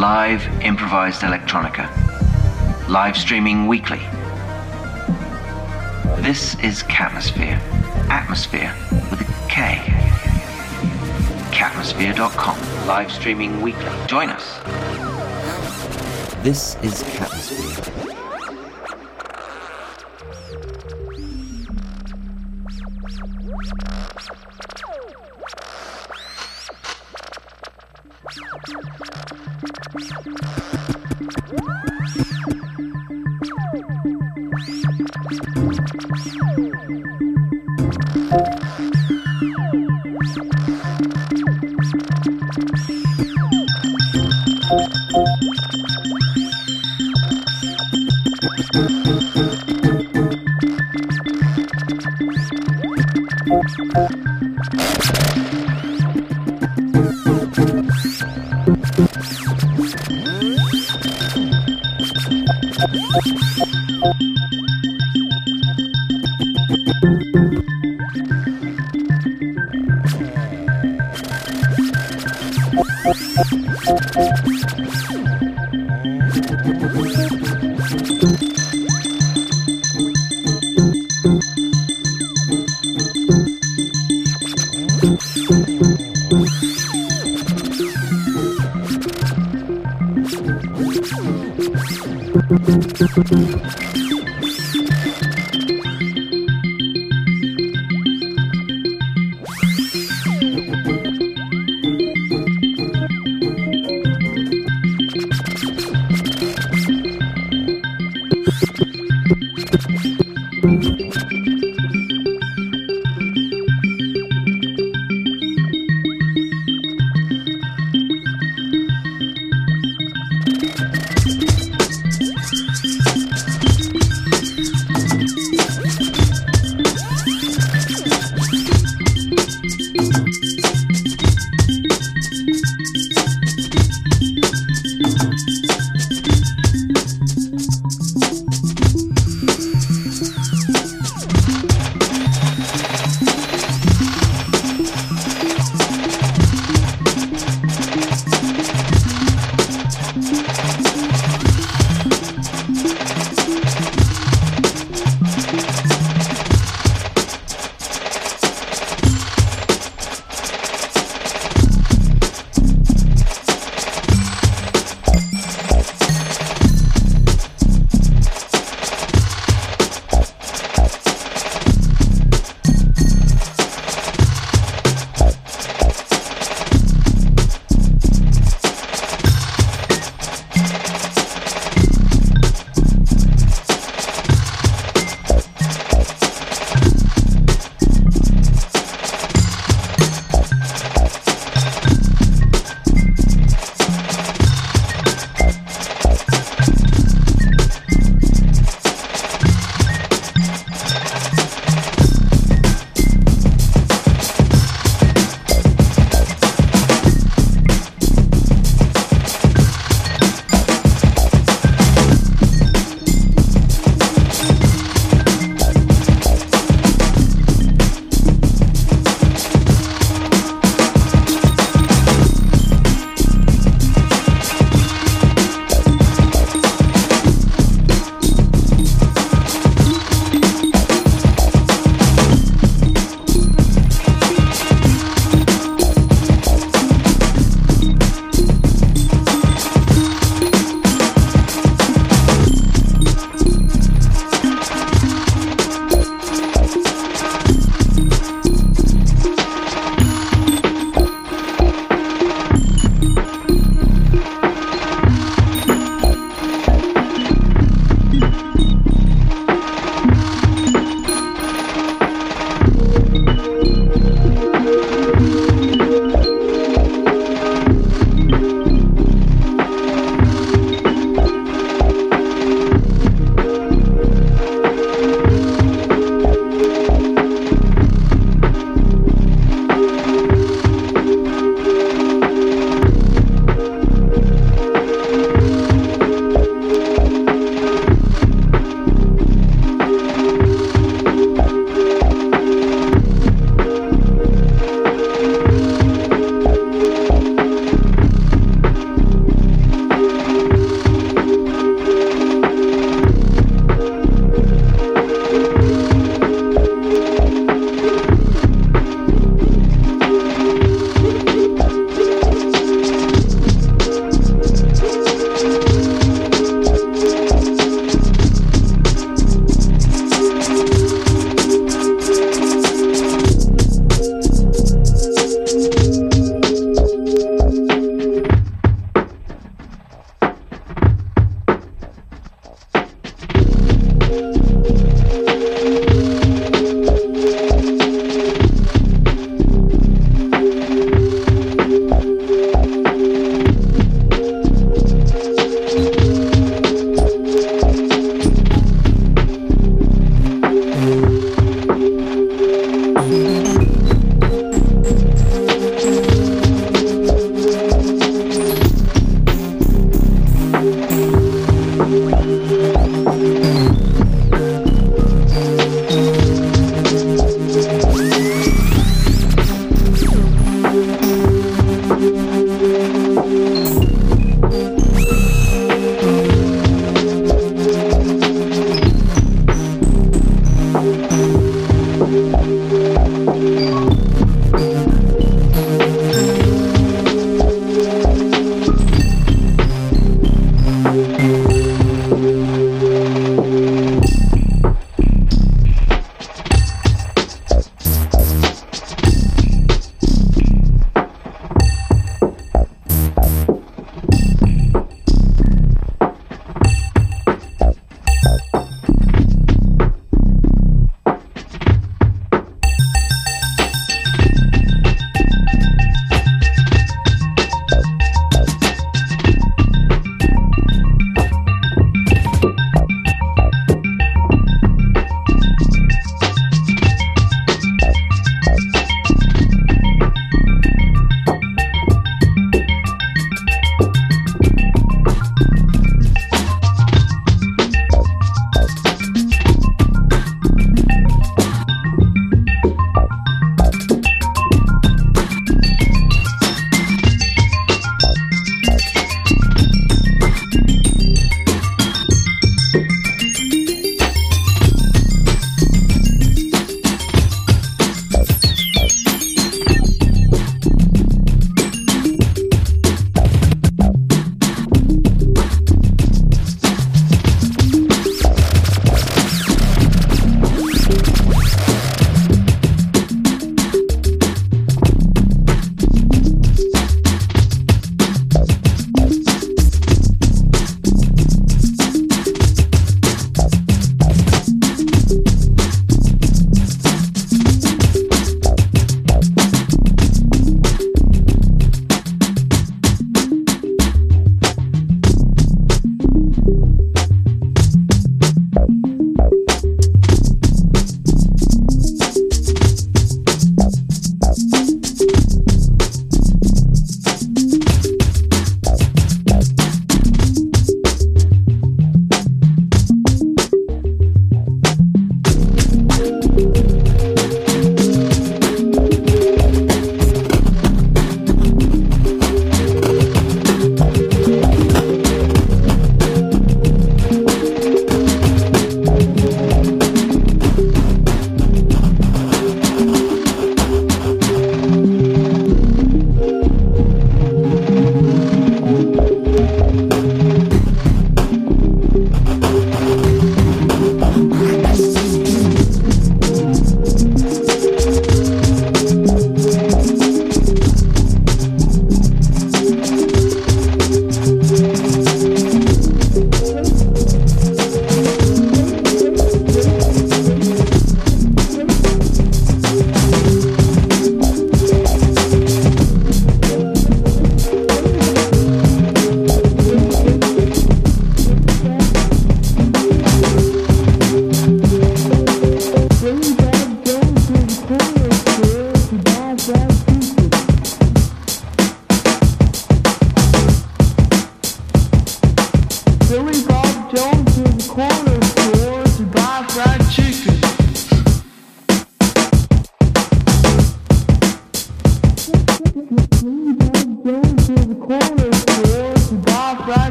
live improvised electronica, live streaming weekly. This is Katmosphere, atmosphere with a K. Katmosphere.com, live streaming weekly. Join us. This is Katmosphere.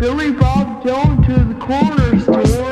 Billy Bob Dylan to the corner store.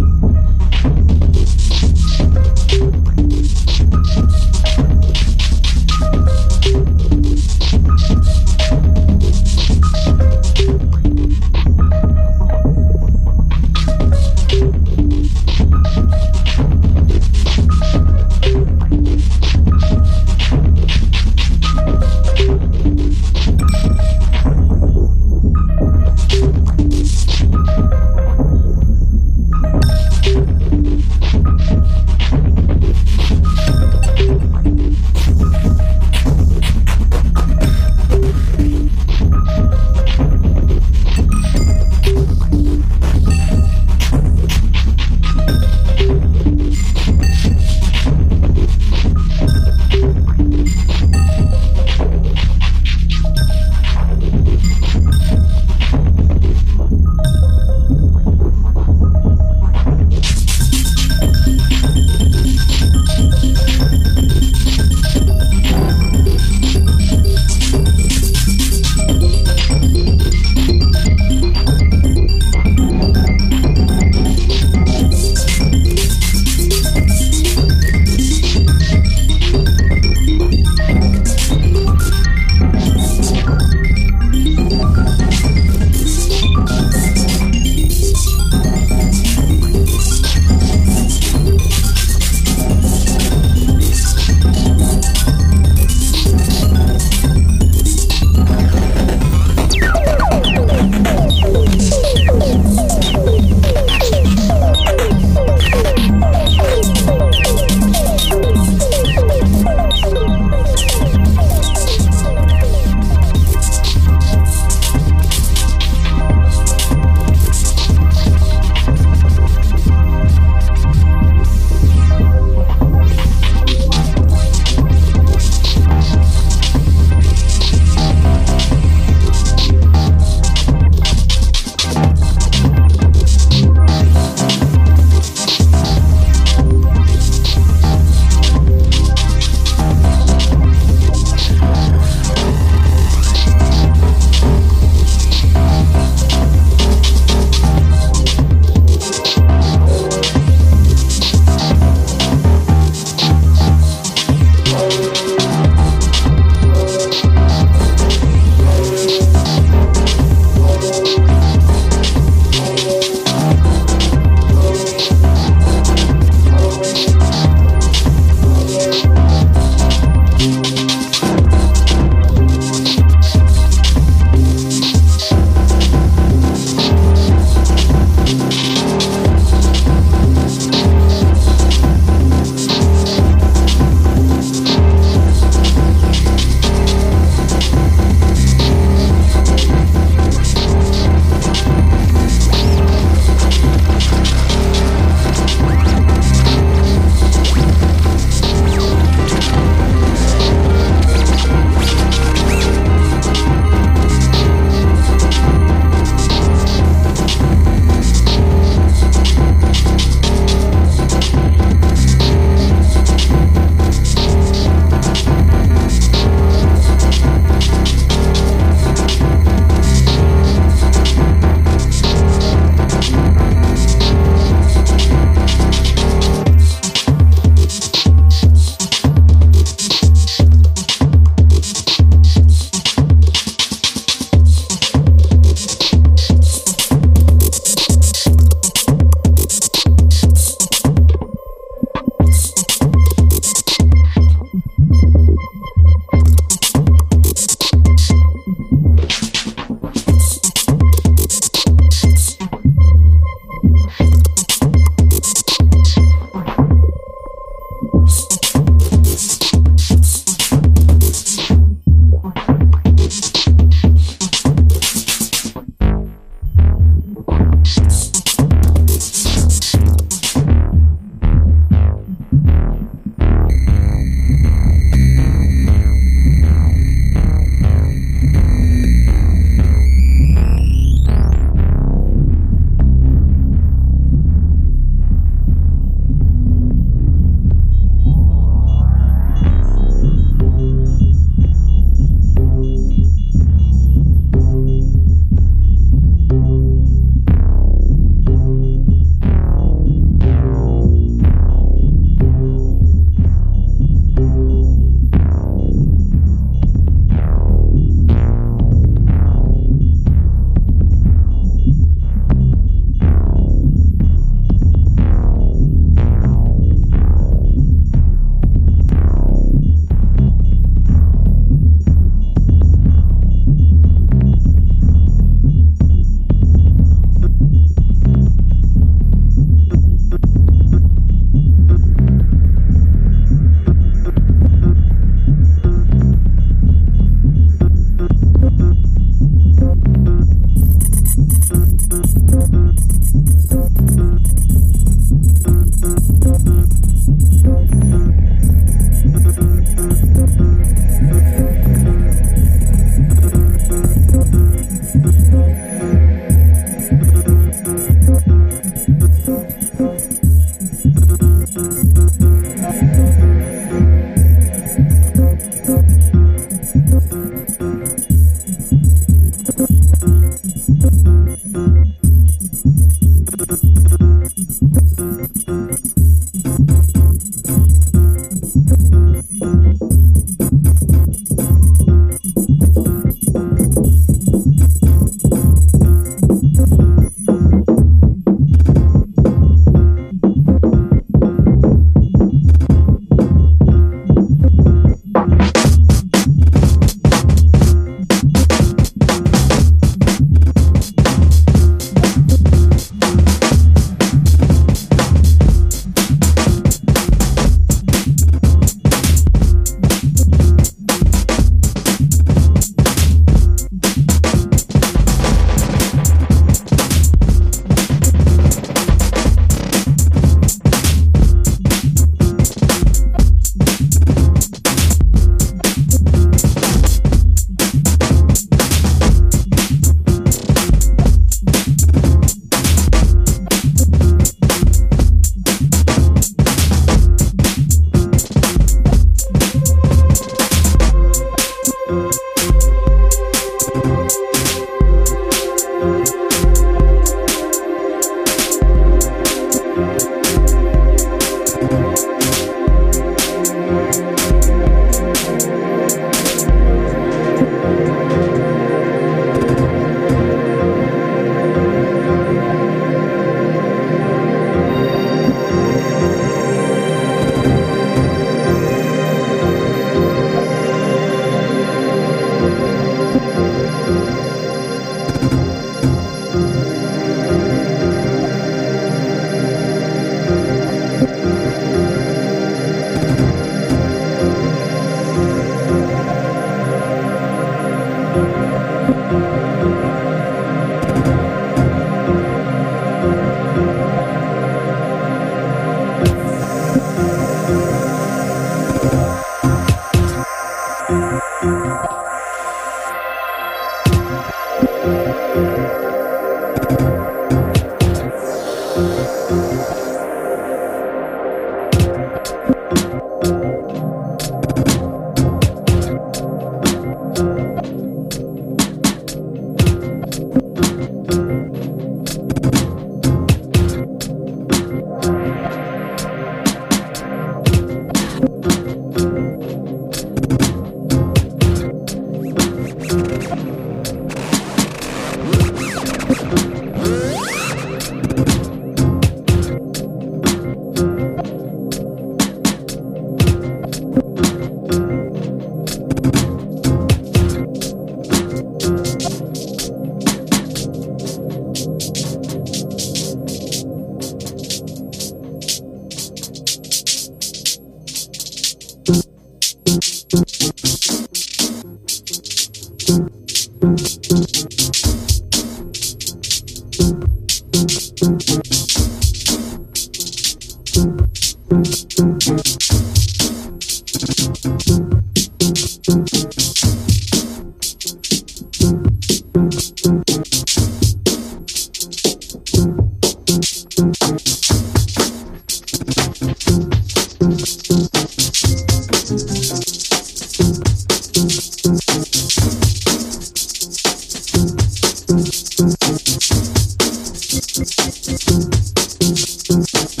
Thank